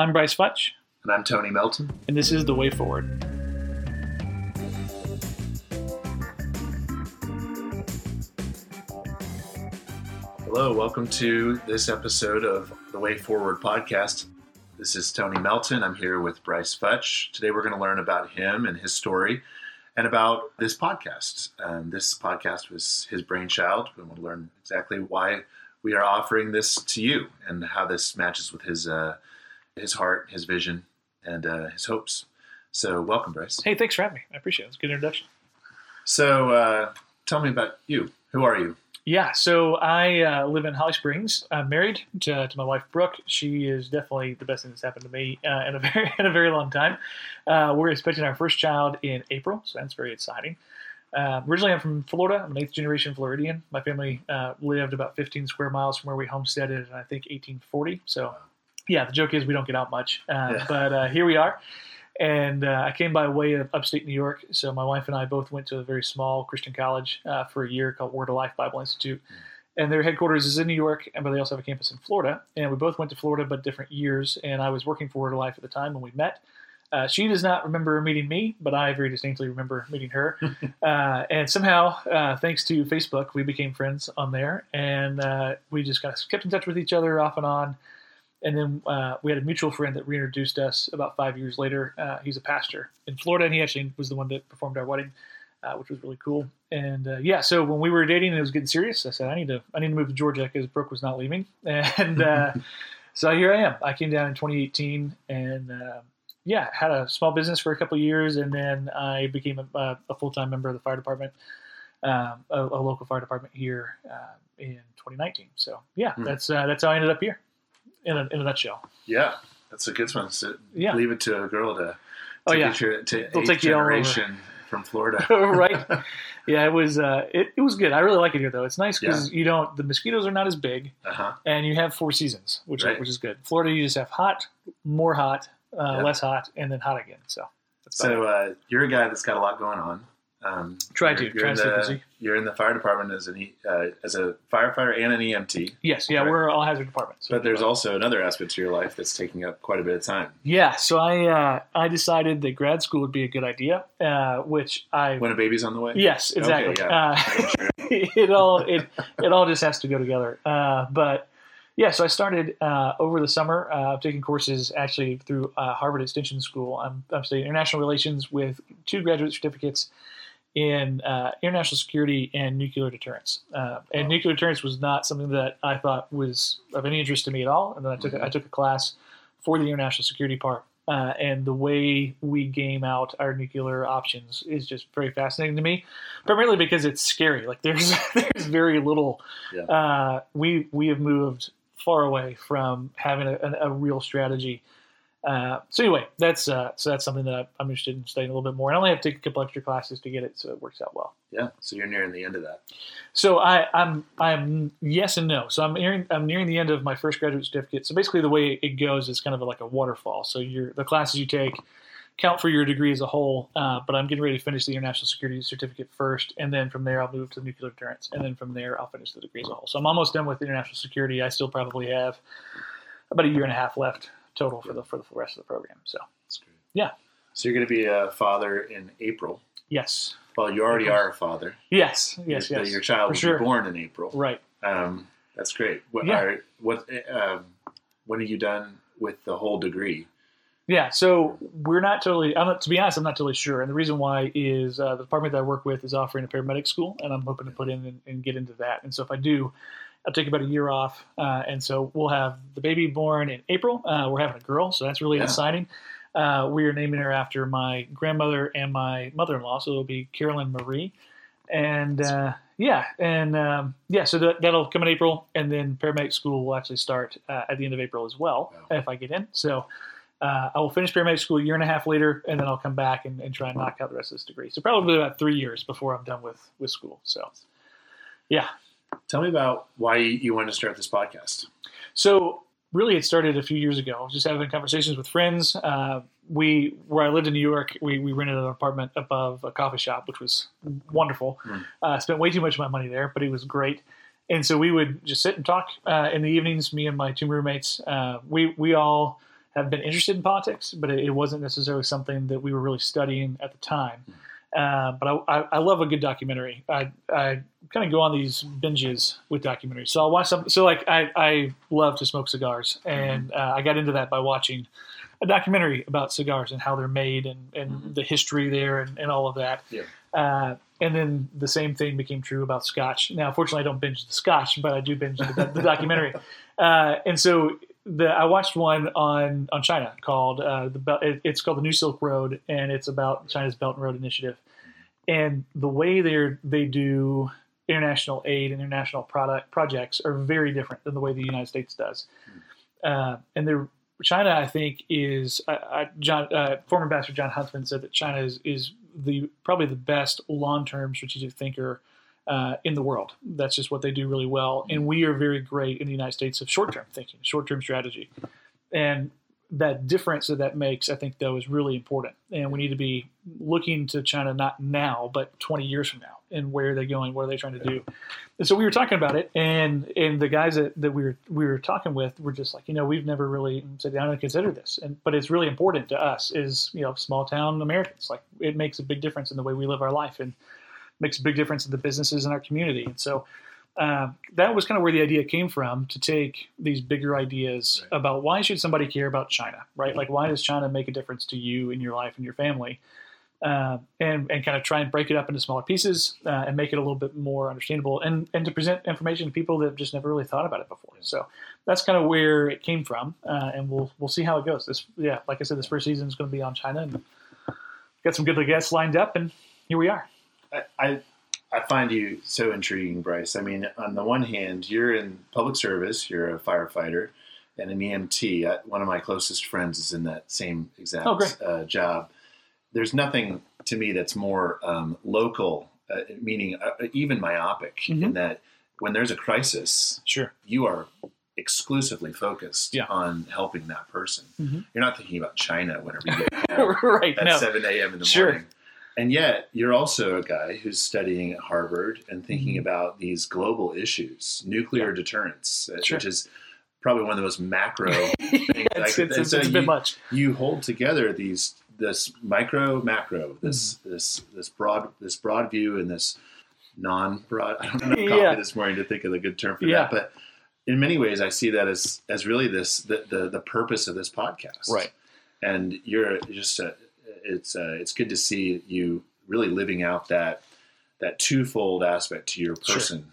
I'm Brice Futch, And I'm Tony Melton. and this is The Way Forward. Hello, welcome to this episode of the Way Forward podcast. This is Tony Melton. I'm here with Brice Futch. Today we're going to learn about him and his story and about this podcast. Um, this podcast was his brainchild. We want to learn exactly why we are offering this to you and how this matches with his uh, his heart, his vision, and uh, his hopes. So, welcome, Brice. Hey, thanks for having me. I appreciate it. It's a good introduction. So, uh, tell me about you. Who are you? Yeah, so I uh, live in Holly Springs. I'm married to, to my wife Brooke. She is definitely the best thing that's happened to me uh, in a very in a very long time. Uh, we're expecting our first child in April, so that's very exciting. Uh, originally, I'm from Florida. I'm an eighth generation Floridian. My family uh, lived about 15 square miles from where we homesteaded in I think 1840. So, yeah, the joke is we don't get out much, uh, Yeah. but uh, here we are. And uh, I came by way of upstate New York. So my wife and I both went to a very small Christian college uh, for a year called Word of Life Bible Institute. And their headquarters is in New York, but they also have a campus in Florida. And we both went to Florida, but different years. And I was working for Word of Life at the time when we met. Uh, she does not remember meeting me, but I very distinctly remember meeting her. uh, and somehow, uh, thanks to Facebook, we became friends on there, and uh, we just kind of kept in touch with each other off and on. And then uh, we had a mutual friend that reintroduced us about five years later. Uh, he's a pastor in Florida, and he actually was the one that performed our wedding, uh, which was really cool. And uh, yeah, so when we were dating and it was getting serious, I said, I need to, I need to move to Georgia because Brooke was not leaving. And uh, so here I am. I came down in 2018, and uh, yeah, had a small business for a couple of years, and then I became a, a full time member of the fire department, um, a, a local fire department here uh, in 2019. So yeah, Hmm. that's uh, that's how I ended up here, in a, in a nutshell. Yeah, that's a good one. So Yeah. leave it to a girl to. Oh, take yeah. your, to They'll eighth take generation from Florida. right? Yeah, it was uh, it, it was good. I really like it here though. It's nice because you don't the mosquitoes are not as big, Uh huh. and you have four seasons, which Right. is, which is good. Florida, you just have hot, more hot, uh, Yeah. less hot, and then hot again. So that's So uh, you're a guy that's got a lot going on. Um, Try to. You're Try in to the, busy. You're in the fire department as an uh, as a firefighter and an EMT. yes, yeah, right. we're all hazard departments. So But there's also another aspect to your life that's taking up quite a bit of time. yeah. So I uh, I decided that grad school would be a good idea, uh, which I When a baby's on the way. yes exactly. Okay, yeah. uh, it all it it all just has to go together. Uh, but yeah, so I started uh, over the summer uh, taking courses actually through uh, Harvard Extension School. I'm, I'm studying international relations with two graduate certificates in uh, international security and nuclear deterrence. Uh, and Wow. nuclear deterrence was not something that I thought was of any interest to me at all. And then I took a, I took a class for the international security part. Uh, and the way we game out our nuclear options is just very fascinating to me, primarily because it's scary. Like there's there's very little. Yeah. Uh, we we have moved far away from having a, a, a real strategy. Uh, so anyway, that's uh, so that's something that I'm interested in studying a little bit more. And I only have to take a couple extra classes to get it, so it works out well. Yeah. So you're nearing the end of that. So I, I'm I'm yes and no. So I'm nearing I'm nearing the end of my first graduate certificate. So basically, the way it goes is kind of like a waterfall. So your the classes you take count for your degree as a whole. Uh, but I'm getting ready to finish the international security certificate first, and then from there I'll move to nuclear deterrence, and then from there I'll finish the degree as a whole. So I'm almost done with international security. I still probably have about a year and a half left total for the for the rest of the program. So That's great. Yeah. So you're going to be a father in April. yes, Well, you already April. are a father. yes, yes, Your, yes. your child for will sure. be born in April. Right. Um, that's great. What, Yeah. are, what um, when are you done with the whole degree? Yeah, so we're not totally. I'm not, to be honest, I'm not totally sure, and the reason why is uh, the department that I work with is offering a paramedic school, and I'm hoping to put in and, and get into that. And so if I do, I'll take about a year off, uh, and so we'll have the baby born in April. Uh, we're having a girl, so that's really Yeah. exciting. Uh, we are naming her after my grandmother and my mother-in-law, so it'll be Carolyn Marie. And uh, yeah, and um, yeah, so that, that'll come in April, and then paramedic school will actually start uh, at the end of April as well Wow. if I get in. So uh, I will finish paramedic school a year and a half later, and then I'll come back and, and try and knock out the rest of this degree. So probably about three years before I'm done with with school. So yeah, Tell me about why you wanted to start this podcast. So really, it started a few years ago. Just having conversations with friends. Uh, we where I lived in New York, we, we rented an apartment above a coffee shop, which was wonderful. Hmm. Uh, spent way too much of my money there, but it was great. And so we would just sit and talk uh, in the evenings. Me and my two roommates, uh, we we all have been interested in politics, but it, it wasn't necessarily something that we were really studying at the time. Uh, but I, I, I, love a good documentary. I, I kind of go on these binges with documentaries. So I'll watch some. So like I, I love to smoke cigars, and uh, I got into that by watching a documentary about cigars and how they're made and, and mm-hmm. the history there and, and all of that. Yeah. Uh, and then the same thing became true about Scotch. Now, fortunately, I don't binge the Scotch, but I do binge the, the documentary. Uh, and so the, I watched one on on China called uh, the it, it's called the New Silk Road, and it's about China's Belt and Road Initiative. And the way they they do international aid, and international product projects are very different than the way the United States does. Uh, and they're China, I think, is uh, Jon, uh, former ambassador Jon Huntsman said that China is, is the probably the best long-term strategic thinker uh, in the world. That's just what they do really well, and we are very great in the United States of short-term thinking, short-term strategy, and that difference that that makes, I think, though, is really important. And we need to be looking to China not now, but 20 years from now, and where are they going? What are they trying to do? And so we were talking about it, and and the guys that, that we were we were talking with were just like, you know, we've never really sat down and considered this, and but it's really important to us, is you know, small town Americans. Like it makes a big difference in the way we live our life, and makes a big difference in the businesses in our community. And so uh, that was kind of where the idea came from to take these bigger ideas right. about why should somebody care about China, right? Like why does China make a difference to you in your life and your family? Uh, and and kind of try and break it up into smaller pieces uh, and make it a little bit more understandable and and to present information to people that have just never really thought about it before. So that's kind of where it came from, uh, and we'll we'll see how it goes. This yeah, like I said, this first season is going to be on China, and got some good guests lined up, and here we are. I, I I find you so intriguing, Brice. I mean, on the one hand, you're in public service, you're a firefighter and an EMT. I, one of my closest friends is in that same exact oh, uh, job. There's nothing to me that's more um, local, uh, meaning uh, even myopic, mm-hmm. in that when there's a crisis, sure, you are exclusively focused yeah. on helping that person. Mm-hmm. You're not thinking about China whenever you get right, at no. 7 a.m. in the sure. morning. And yet, you're also a guy who's studying at Harvard and thinking mm-hmm. about these global issues, nuclear yeah. deterrence, uh, sure. which is probably one of the most macro things. it's, it's, it's, so it's, a bit much. You hold together these this micro macro, this mm-hmm. this this broad this broad view and this non broad. I don't know yeah. this morning to think of the good term for yeah. that, but in many ways, I see that as as really this the the, the purpose of this podcast, right? And you're just a it's uh, it's good to see you really living out that that twofold aspect to your person sure.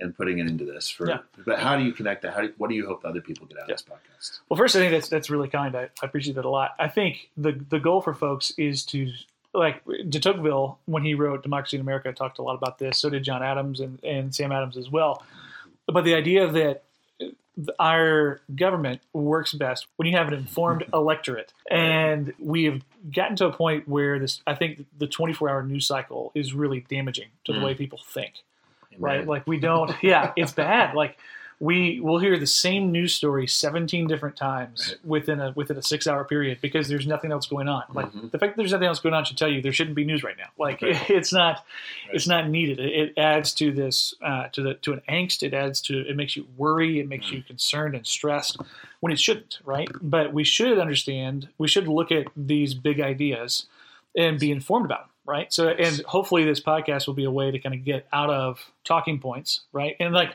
and putting it into this. For yeah. but how do you connect that? How do, what do you hope other people get out yeah. of this podcast? Well, first, I think that's that's really kind. I, I appreciate that a lot. I think the the goal for folks is to like de Tocqueville when he wrote Democracy in America talked a lot about this. So did John Adams and, and Sam Adams as well. But the idea that our government works best when you have an informed electorate. And we have gotten to a point where this, I think the 24 hour news cycle is really damaging to the mm. way people think, Amen. right? Like we don't, yeah, it's bad. Like we will hear the same news story 17 different times within a within a six hour period because there's nothing else going on. Like mm-hmm. the fact that there's nothing else going on should tell you there shouldn't be news right now. Like right. it's not right. it's not needed. It, it adds to this uh, to the to an angst. It adds to it makes you worry. It makes mm. you concerned and stressed when it shouldn't right? But we should understand we should look at these big ideas and be informed about them right? So and hopefully this podcast will be a way to kind of get out of talking points right? And like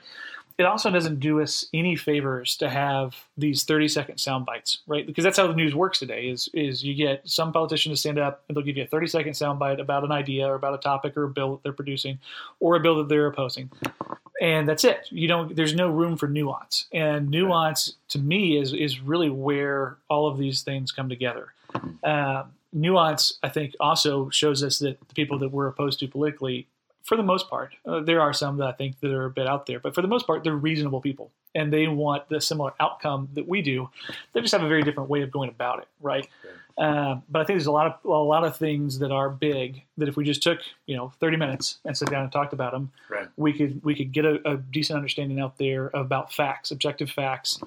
it also doesn't do us any favors to have these 30 second sound bites, right? Because that's how the news works today is is you get some politician to stand up and they'll give you a 30 second sound bite about an idea or about a topic or a bill that they're producing or a bill that they're opposing. And that's it. You don't there's no room for nuance. And nuance to me is is really where all of these things come together. Uh, nuance, I think, also shows us that the people that we're opposed to politically for the most part, uh, there are some that I think that are a bit out there, but for the most part, they're reasonable people and they want the similar outcome that we do. They just have a very different way of going about it, right? Uh, but I think there's a lot of a lot of things that are big that if we just took you know 30 minutes and sat down and talked about them, right. we could we could get a, a, decent understanding out there about facts, objective facts,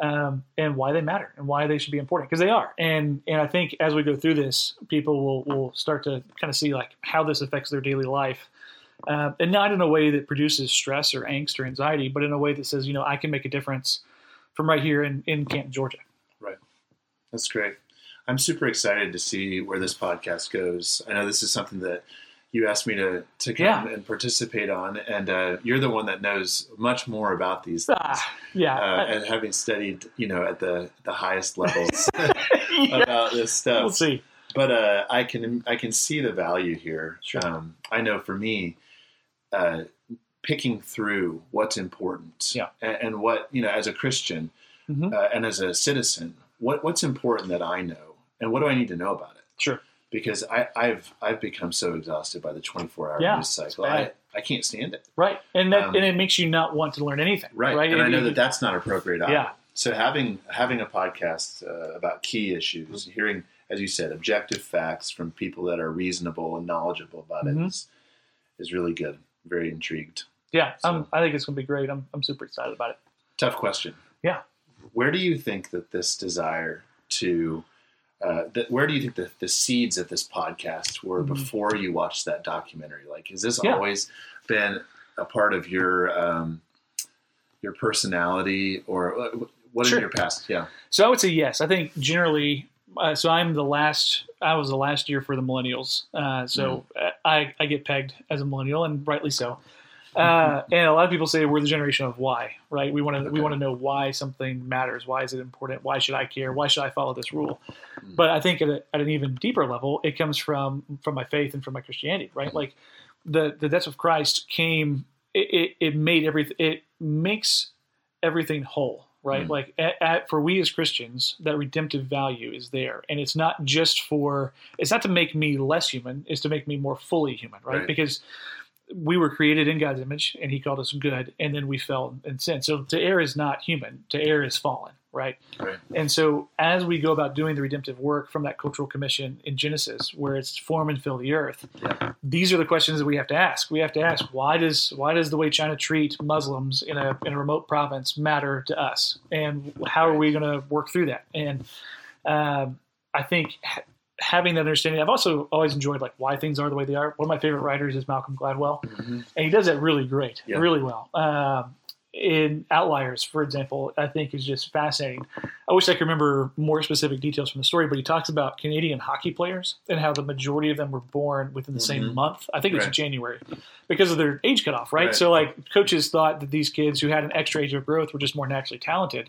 um, and why they matter and why they should be important because they are. And and I think as we go through this, people will will start to kind of see like how this affects their daily life uh, and not in a way that produces stress or angst or anxiety, but in a way that says, you know, I can make a difference from right here in, in Canton, Georgia. Right. That's great. I'm super excited to see where this podcast goes. I know this is something that you asked me to to come Yeah. and participate on, and uh, you're the one that knows much more about these things. Ah, yeah. Uh, and having studied, you know, at the the highest levels Yeah. about this stuff, We'll see. but uh, I can I can see the value here. Sure. Um, I know for me, uh, picking through what's important, Yeah. and, and what you know as a Christian Mhm. uh, and as a citizen, what what's important that I know, and what do I need to know about it? Sure. Because I, I've I've become so exhausted by the 24 hour Yeah, news cycle. I. I can't stand it. Right. And that Um, and it makes you not want to learn anything. Right. Right. And I know that that's not appropriate. Either. Yeah. So having having a podcast uh, about key issues, hearing, as you said, objective facts from people that are reasonable and knowledgeable about Mhm. it is, is really good. Very intrigued. Yeah. So- I'm, I think it's going to be great. I'm, I'm super excited about it. Tough question. Yeah. Where do you think that this desire to, uh, that where do you think that the seeds of this podcast were Mhm. before you watched that documentary? Like, has this Yeah. always been a part of your um, your personality, or uh, what Sure. in your past? Yeah. So I would say yes. I think generally. Uh, so I'm the last. I was the last year for the millennials. Uh, so Mm-hmm. I I get pegged as a millennial, and rightly so. Uh, and a lot of people say we're the generation of why, right? We want to we want to know why something matters. Why is it important? Why should I care? Why should I follow this rule? Mm. But I think at, a, at an even deeper level, it comes from from my faith and from my Christianity, right? Mhm. Like the the death of Christ came. It, it, it made everything. It makes everything whole, right? Mm. Like at, at, for we as Christians, that redemptive value is there, and it's not just for. It's not to make me less human. It's to make me more fully human, right? Right. Because we were created in God's image, and He called us good, and then we fell in sin. So to err is not human. To err is fallen, right? Right. And so as we go about doing the redemptive work from that cultural commission in Genesis, where it's form and fill the earth, Yeah. these are the questions that we have to ask. We have to ask why does why does the way China treat Muslims in a in a remote province matter to us, and how are we going to work through that? And um, I think ha- having that understanding, I've also always enjoyed like why things are the way they are. One of my favorite writers is Malcolm Gladwell Mhm. and he does that really great, Yeah. really well. Um, in Outliers, for example, I think is just fascinating. I wish I could remember more specific details from the story, but he talks about Canadian hockey players and how the majority of them were born within the Mhm. same month. I think it was Right. January because of their age cutoff, right? Right. So, like, coaches thought that these kids who had an extra age of growth were just more naturally talented.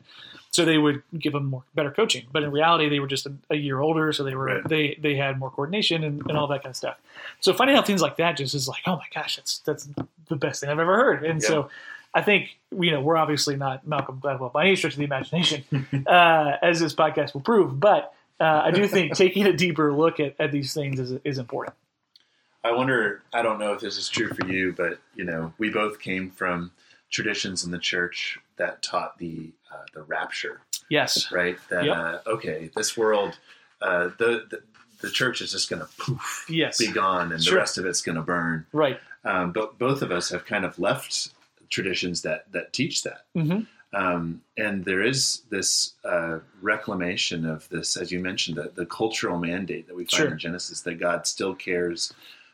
So they would give them more better coaching, but in reality, they were just a, a year older, so they were Right. they they had more coordination and, and all that kind of stuff. So finding out things like that just is like, oh my gosh, that's that's the best thing I've ever heard. And Yeah. so I think you know we're obviously not Malcolm Gladwell by any stretch of the imagination, uh, as this podcast will prove. But uh, I do think taking a deeper look at, at these things is is important. I wonder. I don't know if this is true for you, but you know, we both came from traditions in the church that taught the uh, the rapture, Yes. right? That Yep. uh, okay, this world, uh, the, the the church is just going to poof, Yes. be gone, and the rest of it's going to burn. Right. Um, but both of us have kind of left traditions that that teach that. hmm Um, and there is this uh, reclamation of this, as you mentioned, the, the cultural mandate that we find Sure. in Genesis that God still cares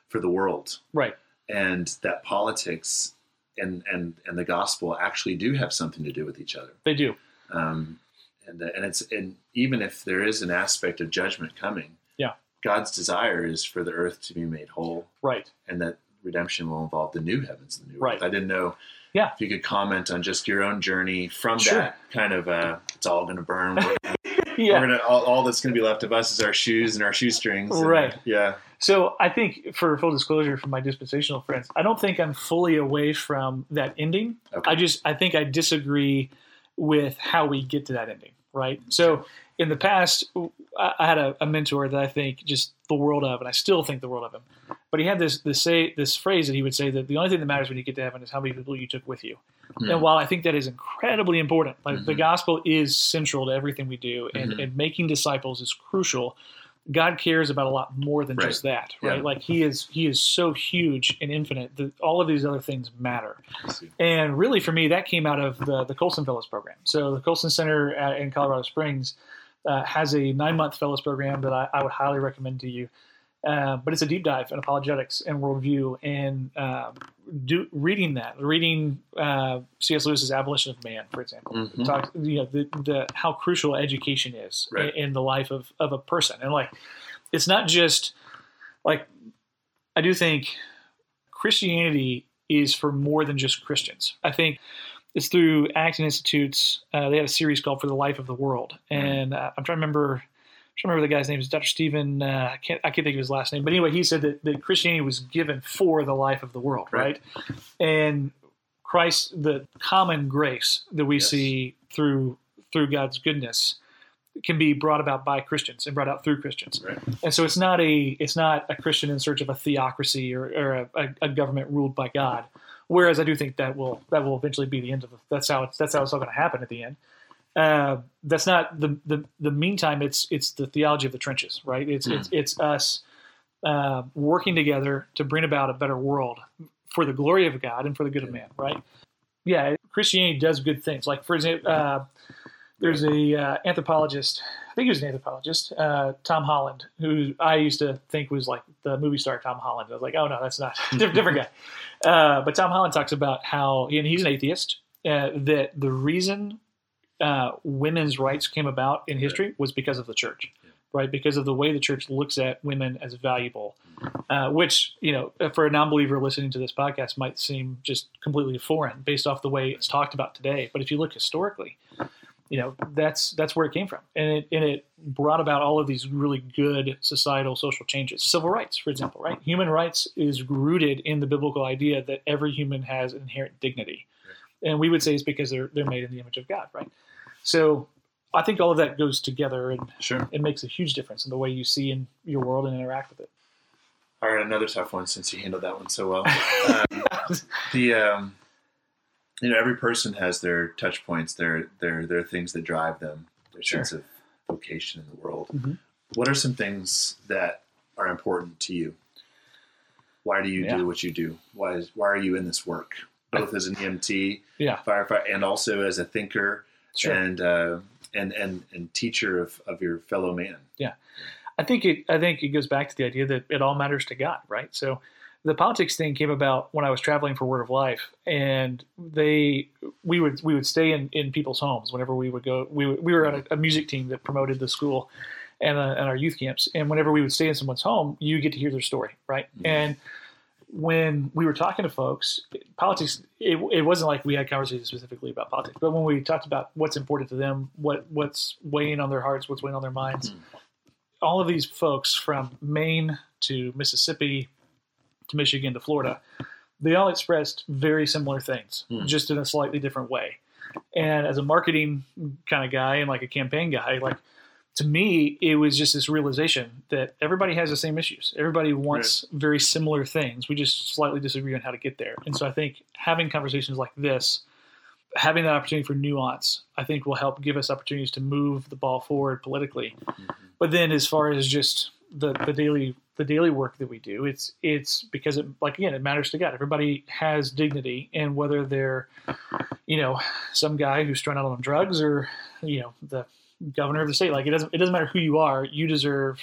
for the world, Right. and that politics and and and the gospel actually do have something to do with each other. They do. Um, and and it's and even if there is an aspect of judgment coming, Yeah. God's desire is for the earth to be made whole, Right. and that redemption will involve the new heavens and the new Right. earth. I didn't know. Yeah. If you could comment on just your own journey from Sure. that kind of uh, it's all going to burn. We're, Yeah. gonna all, all that's going to be left of us is our shoes and our shoestrings. and- Right. Yeah. So I think, for full disclosure, from my dispensational friends, I don't think I'm fully away from that ending. Okay. I just I think I disagree with how we get to that ending. Right. So in the past, I had a, a mentor that I think just the world of, and I still think the world of him. But he had this this say this phrase that he would say that the only thing that matters when you get to heaven is how many people you took with you. Hmm. And while I think that is incredibly important, like the Mhm. gospel is central to everything we do, and, Mhm. and making disciples is crucial. God cares about a lot more than Right. just that, right? Yeah. Like He is He is so huge and infinite that all of these other things matter. And really, for me, that came out of the the Colson Fellows program. So the Colson Center at, in Colorado Springs uh, has a nine month fellows program that I, I would highly recommend to you. Uh, but it's a deep dive in apologetics and worldview and uh, do, reading that, reading uh, C.S. Lewis's Abolition of Man, for example, Mhm. talks you know the, the how crucial education is Right. in, in the life of, of a person, and like it's not just like I do think Christianity is for more than just Christians. I think it's through Acton Institutes. Uh, they had a series called "For the Life of the World," and uh, I'm trying to remember. I'm remember the guy's name is Dr. Stephen. Uh, I can't. I can't think of his last name. But anyway, he said that, that Christianity was given for the life of the world, right? Right. And Christ, the common grace that we Yes. see through through God's goodness, can be brought about by Christians and brought out through Christians. Right. And so it's not a it's not a Christian in search of a theocracy or, or a, a, government ruled by God. Whereas I do think that will that will eventually be the end of it. That's how it's that's how it's all going to happen at the end. Uh, that's not the, the the meantime. It's it's the theology of the trenches, right? It's it's it's us uh, working together to bring about a better world for the glory of God and for the good of man, right? Yeah, Christianity does good things. Like for example, uh, there's a uh, anthropologist. I think he was an anthropologist, uh, Tom Holland, who I used to think was like the movie star Tom Holland. I was like, oh no, that's not different, different guy. Uh, but Tom Holland talks about how, and he's an atheist, uh, that the reason uh, women's rights came about in history was because of the church, right? Because of the way the church looks at women as valuable, uh, which you know, for a non-believer listening to this podcast might seem just completely foreign based off the way it's talked about today. But if you look historically, you know that's that's where it came from, and it and it brought about all of these really good societal social changes. Civil rights, for example, right? Human rights is rooted in the biblical idea that every human has inherent dignity, and we would say it's because they're they're made in the image of God, right? So I think all of that goes together, and Sure. it makes a huge difference in the way you see in your world and interact with it. All right, another tough one since you handled that one so well. Um, the um, you know every person has their touch points, their their their things that drive them, their Sure. sense of vocation in the world. Mhm. What are some things that are important to you? Why do you Yeah. do what you do? Why is why are you in this work? Both as an EMT, Yeah. firefighter, and also as a thinker Sure. and uh, and and and teacher of, of your fellow man. Yeah, I think it. I think it goes back to the idea that it all matters to God, right? So, the politics thing came about when I was traveling for Word of Life, and they we would we would stay in, in people's homes whenever we would go. We we were on a, a music team that promoted the school and uh, and our youth camps, and whenever we would stay in someone's home, you get to hear their story, right? Mhm. And when we were talking to folks, politics, it, it wasn't like we had conversations specifically about politics, but when we talked about what's important to them, what what's weighing on their hearts, what's weighing on their minds, Mhm. all of these folks from Maine to Mississippi to Michigan to Florida, they all expressed very similar things, Hmm. just in a slightly different way. And as a marketing kind of guy and like a campaign guy, like to me, it was just this realization that everybody has the same issues. Everybody wants very similar things. We just slightly disagree on how to get there. And so I think having conversations like this, having that opportunity for nuance, I think will help give us opportunities to move the ball forward politically. Mm-hmm. But then as far as just the, the daily the daily work that we do, it's it's because it like again it matters to God. Everybody has dignity, and whether they're you know some guy who's strung out on drugs or you know the governor of the state, like it doesn't it doesn't matter who you are, you deserve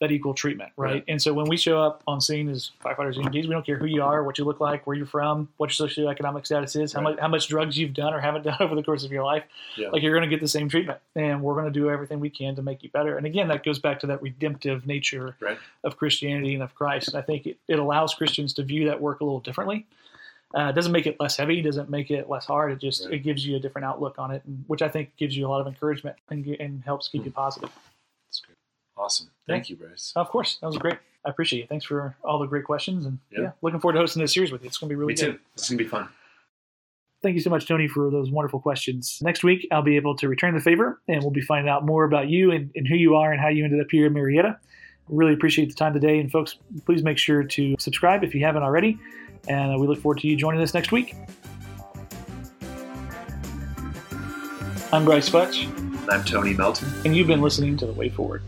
that equal treatment, right? Right. And so when we show up on scene as firefighters and EMTs, we don't care who you are, what you look like, where you're from, what your socioeconomic status is, how Right. much how much drugs you've done or haven't done over the course of your life Yeah. like you're going to get the same treatment and we're going to do everything we can to make you better and again that goes back to that redemptive nature Right. of christianity and of christ and i think it, it allows christians to view that work a little differently uh, it doesn't make it less heavy doesn't make it less hard it just Right. it gives you a different outlook on it and, which i think gives you a lot of encouragement and, and helps keep Hmm. you positive That's great. Awesome. Thank you, Brice. of course that was great i appreciate it thanks for all the great questions and Yeah. yeah, looking forward to hosting this series with you it's going to be really Me good too. This is gonna be fun. Thank you so much, Tony, for those wonderful questions. Next week, I'll be able to return the favor and we'll be finding out more about you and, and who you are and how you ended up here in Marietta. Really appreciate the time today. And, folks, please make sure to subscribe if you haven't already. And uh, we look forward to you joining us next week. I'm Brice Futch, I'm Tony Melton. and you've been listening to The Way Forward.